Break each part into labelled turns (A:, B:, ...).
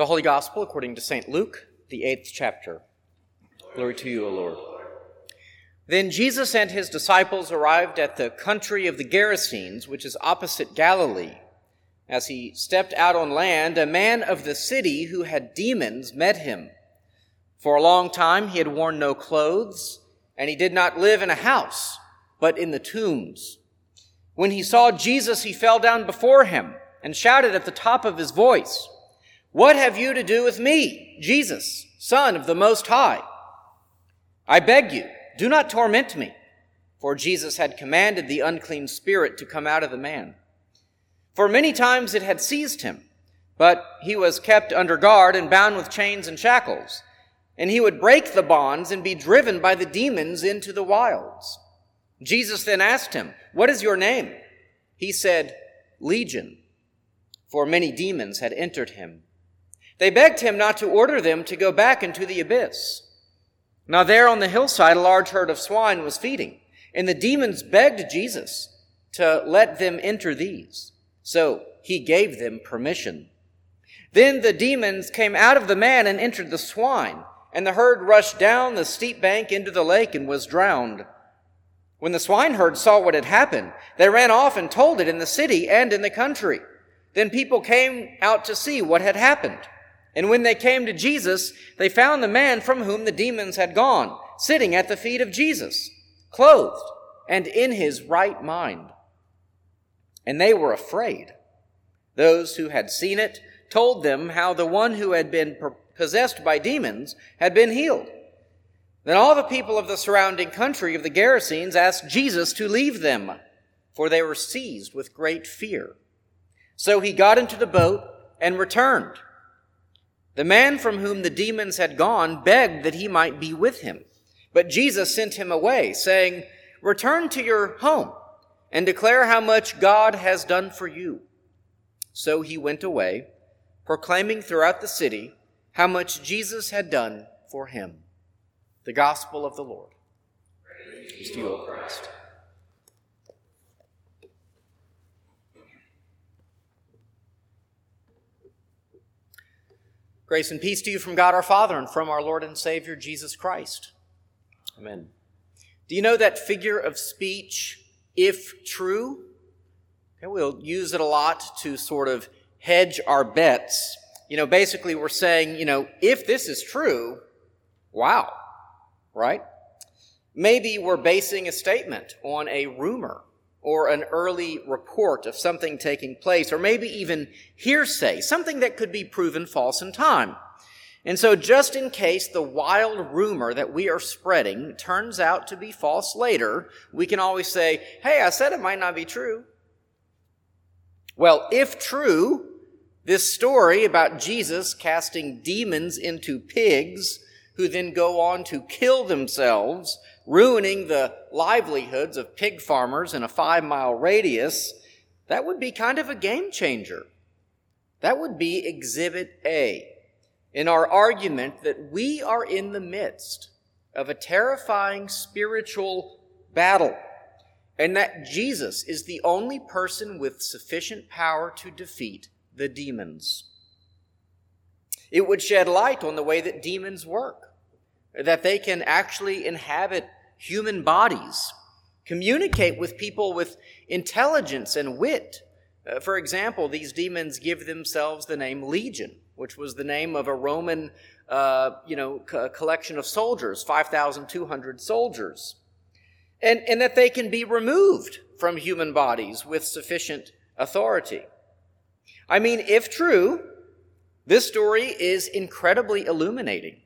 A: The Holy Gospel according to St. Luke, the eighth chapter. Glory to you, O Lord. Then Jesus and his disciples arrived at the country of the Gerasenes, which is opposite Galilee. As he stepped out on land, a man of the city who had demons met him. For a long time he had worn no clothes, and he did not live in a house, but in the tombs. When he saw Jesus, he fell down before him and shouted at the top of his voice, what have you to do with me, Jesus, Son of the Most High? I beg you, do not torment me. For Jesus had commanded the unclean spirit to come out of the man. For many times it had seized him, but he was kept under guard and bound with chains and shackles. And he would break the bonds and be driven by the demons into the wilds. Jesus then asked him, What is your name? He said, Legion, for many demons had entered him they begged him not to order them to go back into the abyss. Now there on the hillside, a large herd of swine was feeding, and the demons begged Jesus to let them enter these. So he gave them permission. Then the demons came out of the man and entered the swine, and the herd rushed down the steep bank into the lake and was drowned. When the swineherd saw what had happened, they ran off and told it in the city and in the country. Then people came out to see what had happened. And when they came to Jesus, they found the man from whom the demons had gone, sitting at the feet of Jesus, clothed and in his right mind. And they were afraid. Those who had seen it told them how the one who had been possessed by demons had been healed. Then all the people of the surrounding country of the Gerasenes asked Jesus to leave them, for they were seized with great fear. So he got into the boat and returned the man from whom the demons had gone begged that he might be with him. But Jesus sent him away, saying, Return to your home and declare how much God has done for you. So he went away, proclaiming throughout the city how much Jesus had done for him. The Gospel of the Lord. Praise to you, O Christ. Grace and peace to you from God our Father and from our Lord and Savior Jesus Christ. Amen. Do you know that figure of speech, if true? Okay, we'll use it a lot to sort of hedge our bets. You know, basically we're saying, you know, if this is true, wow, right? Maybe we're basing a statement on a rumor or an early report of something taking place, or maybe even hearsay, something that could be proven false in time. And so, just in case the wild rumor that we are spreading turns out to be false later, we can always say, hey, I said it might not be true. Well, if true, this story about Jesus casting demons into pigs who then go on to kill themselves ruining the livelihoods of pig farmers in a five mile radius, that would be kind of a game changer. That would be exhibit A in our argument that we are in the midst of a terrifying spiritual battle and that Jesus is the only person with sufficient power to defeat the demons. It would shed light on the way that demons work, that they can actually inhabit human bodies, communicate with people with intelligence and wit. Uh, for example, these demons give themselves the name Legion, which was the name of a Roman, uh, you know, co- collection of soldiers, 5,200 soldiers. And, and that they can be removed from human bodies with sufficient authority. I mean, if true, this story is incredibly illuminating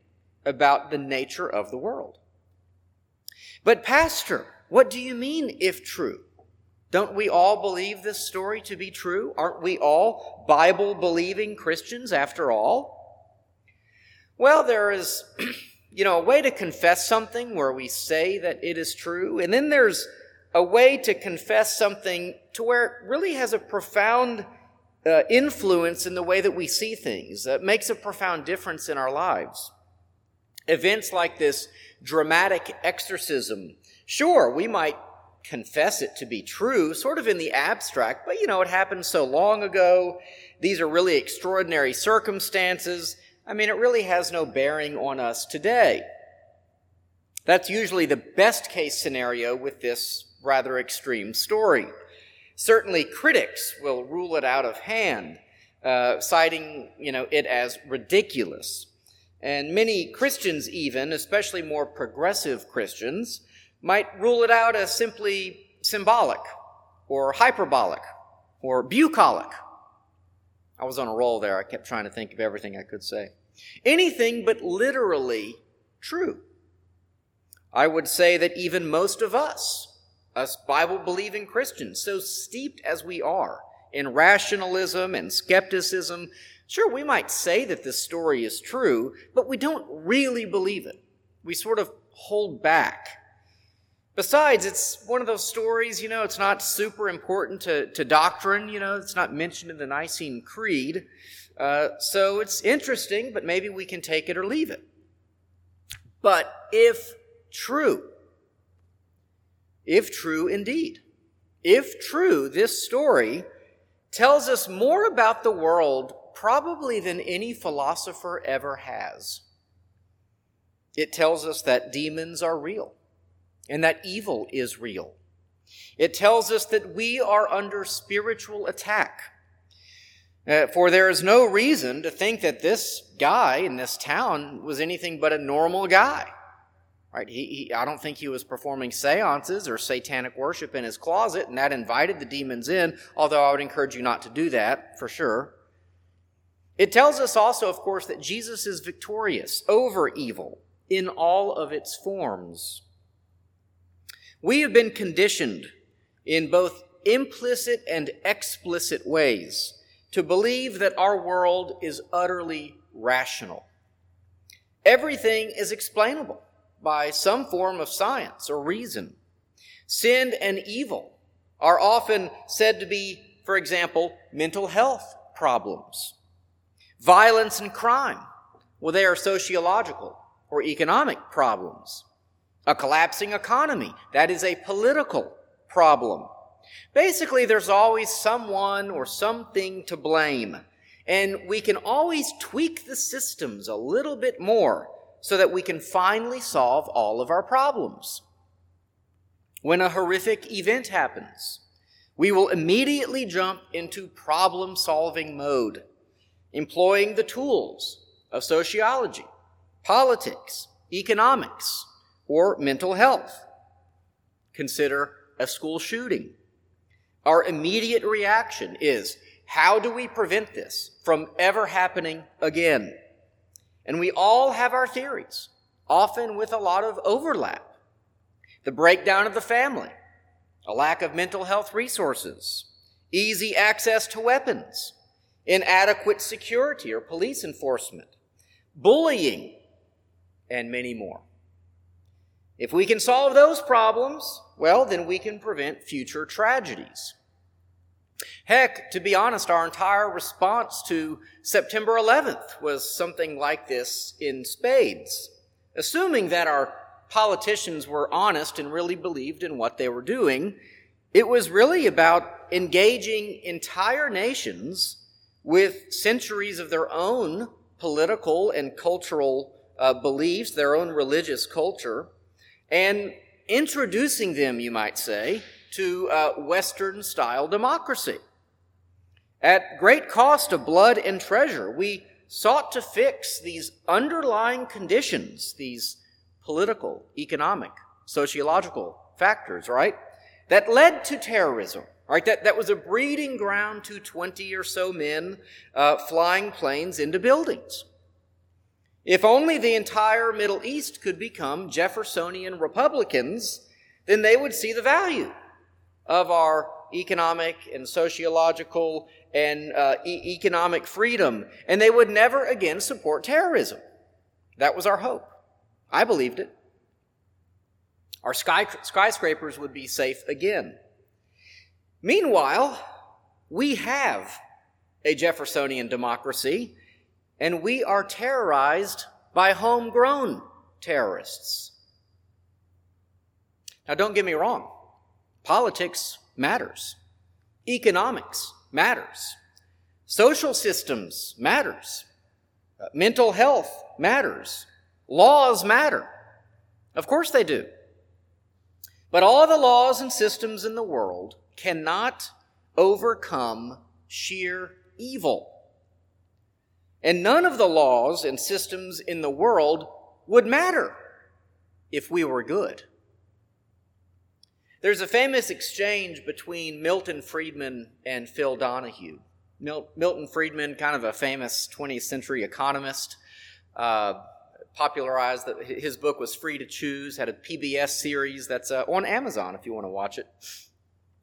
A: about the nature of the world. But, Pastor, what do you mean if true? Don't we all believe this story to be true? Aren't we all Bible believing Christians after all? Well, there is, you know, a way to confess something where we say that it is true, and then there's a way to confess something to where it really has a profound uh, influence in the way that we see things, that makes a profound difference in our lives. Events like this dramatic exorcism. Sure, we might confess it to be true, sort of in the abstract, but you know, it happened so long ago. these are really extraordinary circumstances, I mean, it really has no bearing on us today. That's usually the best case scenario with this rather extreme story. Certainly, critics will rule it out of hand, uh, citing you know, it as ridiculous. And many Christians, even, especially more progressive Christians, might rule it out as simply symbolic or hyperbolic or bucolic. I was on a roll there. I kept trying to think of everything I could say. Anything but literally true. I would say that even most of us, us Bible believing Christians, so steeped as we are in rationalism and skepticism, sure, we might say that this story is true, but we don't really believe it. We sort of hold back. Besides, it's one of those stories, you know, it's not super important to, to doctrine, you know, it's not mentioned in the Nicene Creed. Uh, so it's interesting, but maybe we can take it or leave it. But if true, if true indeed, if true, this story tells us more about the world probably than any philosopher ever has. It tells us that demons are real and that evil is real. It tells us that we are under spiritual attack. Uh, for there is no reason to think that this guy in this town was anything but a normal guy. Right? He, he, I don't think he was performing seances or satanic worship in his closet, and that invited the demons in, although I would encourage you not to do that, for sure. It tells us also, of course, that Jesus is victorious over evil in all of its forms. We have been conditioned in both implicit and explicit ways to believe that our world is utterly rational. Everything is explainable by some form of science or reason. Sin and evil are often said to be, for example, mental health problems. Violence and crime, well, they are sociological or economic problems. A collapsing economy, that is a political problem. Basically, there's always someone or something to blame. And we can always tweak the systems a little bit more so that we can finally solve all of our problems. When a horrific event happens, we will immediately jump into problem solving mode, employing the tools of sociology, politics, economics, or mental health. Consider a school shooting. Our immediate reaction is, how do we prevent this from ever happening again? And we all have our theories, often with a lot of overlap. The breakdown of the family, a lack of mental health resources, easy access to weapons, inadequate security or police enforcement, bullying, and many more. If we can solve those problems, well, then we can prevent future tragedies. Heck, to be honest, our entire response to September 11th was something like this in spades. Assuming that our politicians were honest and really believed in what they were doing, it was really about engaging entire nations with centuries of their own political and cultural uh, beliefs, their own religious culture, and introducing them, you might say, to uh, Western style democracy. At great cost of blood and treasure, we sought to fix these underlying conditions, these political, economic, sociological factors, right? That led to terrorism, right? That, that was a breeding ground to 20 or so men uh, flying planes into buildings. If only the entire Middle East could become Jeffersonian Republicans, then they would see the value of our economic and sociological and uh, e- economic freedom, and they would never again support terrorism. That was our hope. I believed it. Our sky- skyscrapers would be safe again. Meanwhile, we have a Jeffersonian democracy, and we are terrorized by homegrown terrorists. Now, don't get me wrong. Politics matters. Economics matters. Social systems matters. Uh, mental health matters. Laws matter. Of course they do. But all the laws and systems in the world cannot overcome sheer evil. And none of the laws and systems in the world would matter if we were good. There's a famous exchange between Milton Friedman and Phil Donahue. Mil- Milton Friedman, kind of a famous 20th century economist, uh, popularized that his book was Free to Choose, had a PBS series that's uh, on Amazon if you want to watch it.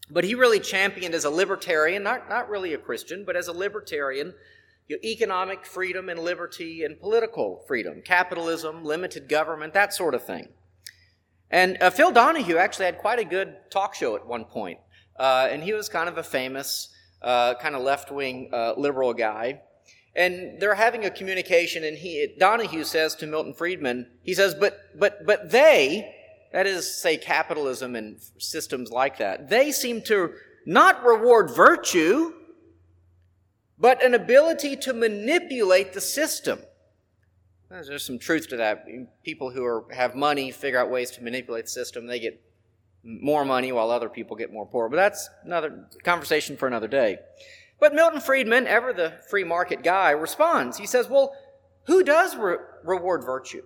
A: But he really championed as a libertarian, not, not really a Christian, but as a libertarian, you know, economic freedom and liberty and political freedom, capitalism, limited government, that sort of thing. And uh, Phil Donahue actually had quite a good talk show at one point. Uh, and he was kind of a famous, uh, kind of left wing uh, liberal guy. And they're having a communication, and he Donahue says to Milton Friedman, he says, "But but but they, that is, say capitalism and systems like that, they seem to not reward virtue, but an ability to manipulate the system." There's some truth to that. People who are, have money figure out ways to manipulate the system. They get more money while other people get more poor. But that's another conversation for another day. But Milton Friedman, ever the free market guy, responds. He says, Well, who does re- reward virtue?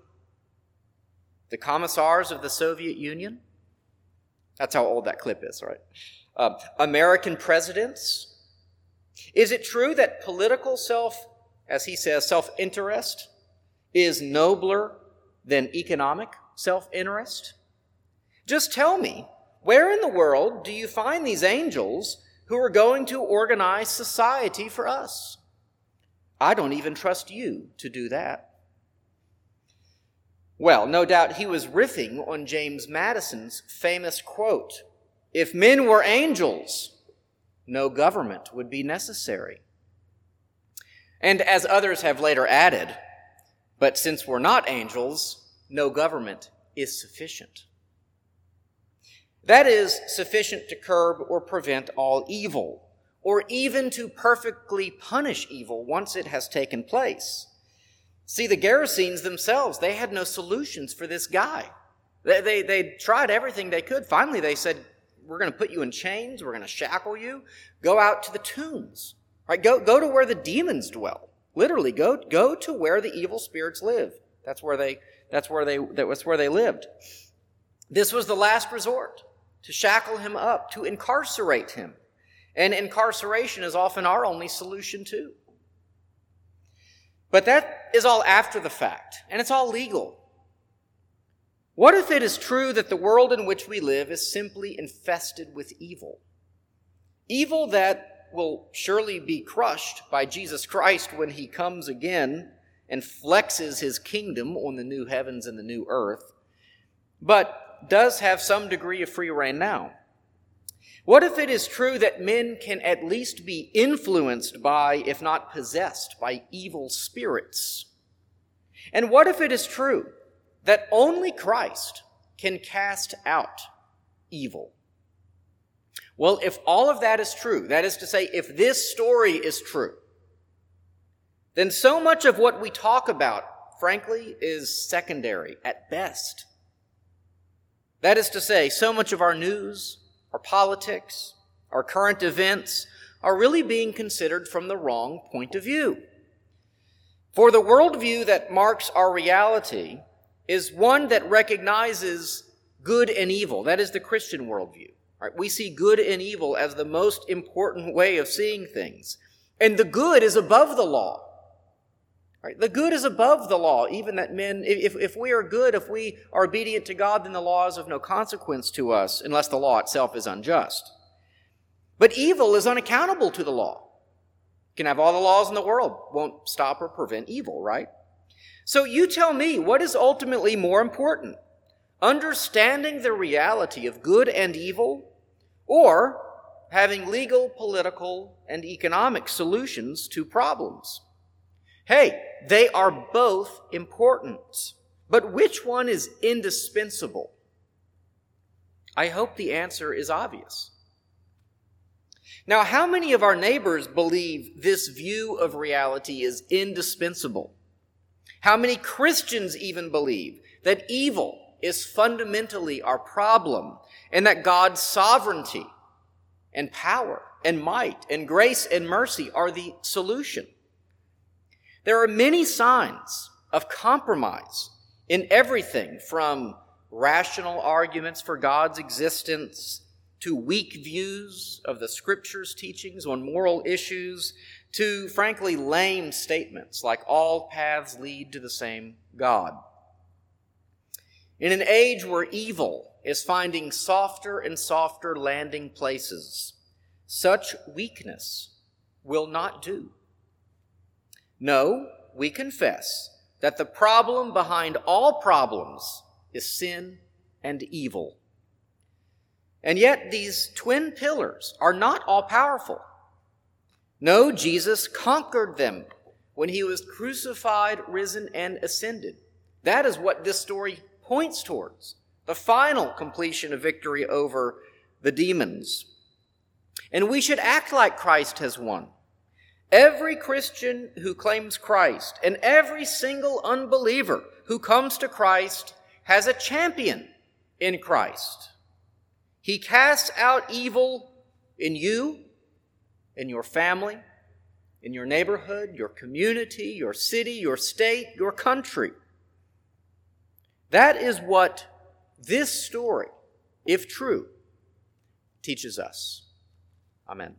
A: The commissars of the Soviet Union? That's how old that clip is, right? Uh, American presidents? Is it true that political self, as he says, self interest, is nobler than economic self interest? Just tell me, where in the world do you find these angels who are going to organize society for us? I don't even trust you to do that. Well, no doubt he was riffing on James Madison's famous quote If men were angels, no government would be necessary. And as others have later added, but since we're not angels, no government is sufficient. That is sufficient to curb or prevent all evil, or even to perfectly punish evil once it has taken place. See, the Gerasenes themselves, they had no solutions for this guy. They, they, they tried everything they could. Finally, they said, We're going to put you in chains, we're going to shackle you. Go out to the tombs. Right? Go, go to where the demons dwell. Literally, go, go to where the evil spirits live. That's where they, that's where they, that's where they lived. This was the last resort to shackle him up, to incarcerate him. And incarceration is often our only solution too. But that is all after the fact, and it's all legal. What if it is true that the world in which we live is simply infested with evil? Evil that will surely be crushed by Jesus Christ when he comes again and flexes his kingdom on the new heavens and the new earth, but does have some degree of free rein now. What if it is true that men can at least be influenced by, if not possessed, by evil spirits? And what if it is true that only Christ can cast out evil? Well, if all of that is true, that is to say, if this story is true, then so much of what we talk about, frankly, is secondary at best. That is to say, so much of our news, our politics, our current events are really being considered from the wrong point of view. For the worldview that marks our reality is one that recognizes good and evil. That is the Christian worldview. Right? We see good and evil as the most important way of seeing things. And the good is above the law. Right? The good is above the law, even that men, if, if we are good, if we are obedient to God, then the law is of no consequence to us unless the law itself is unjust. But evil is unaccountable to the law. You can have all the laws in the world, won't stop or prevent evil, right? So you tell me, what is ultimately more important? Understanding the reality of good and evil or having legal, political, and economic solutions to problems. Hey, they are both important, but which one is indispensable? I hope the answer is obvious. Now, how many of our neighbors believe this view of reality is indispensable? How many Christians even believe that evil is fundamentally our problem and that God's sovereignty and power and might and grace and mercy are the solution? There are many signs of compromise in everything from rational arguments for God's existence to weak views of the scripture's teachings on moral issues to frankly lame statements like all paths lead to the same God. In an age where evil is finding softer and softer landing places, such weakness will not do. No, we confess that the problem behind all problems is sin and evil. And yet, these twin pillars are not all powerful. No, Jesus conquered them when he was crucified, risen, and ascended. That is what this story points towards the final completion of victory over the demons. And we should act like Christ has won. Every Christian who claims Christ and every single unbeliever who comes to Christ has a champion in Christ. He casts out evil in you, in your family, in your neighborhood, your community, your city, your state, your country. That is what this story, if true, teaches us. Amen.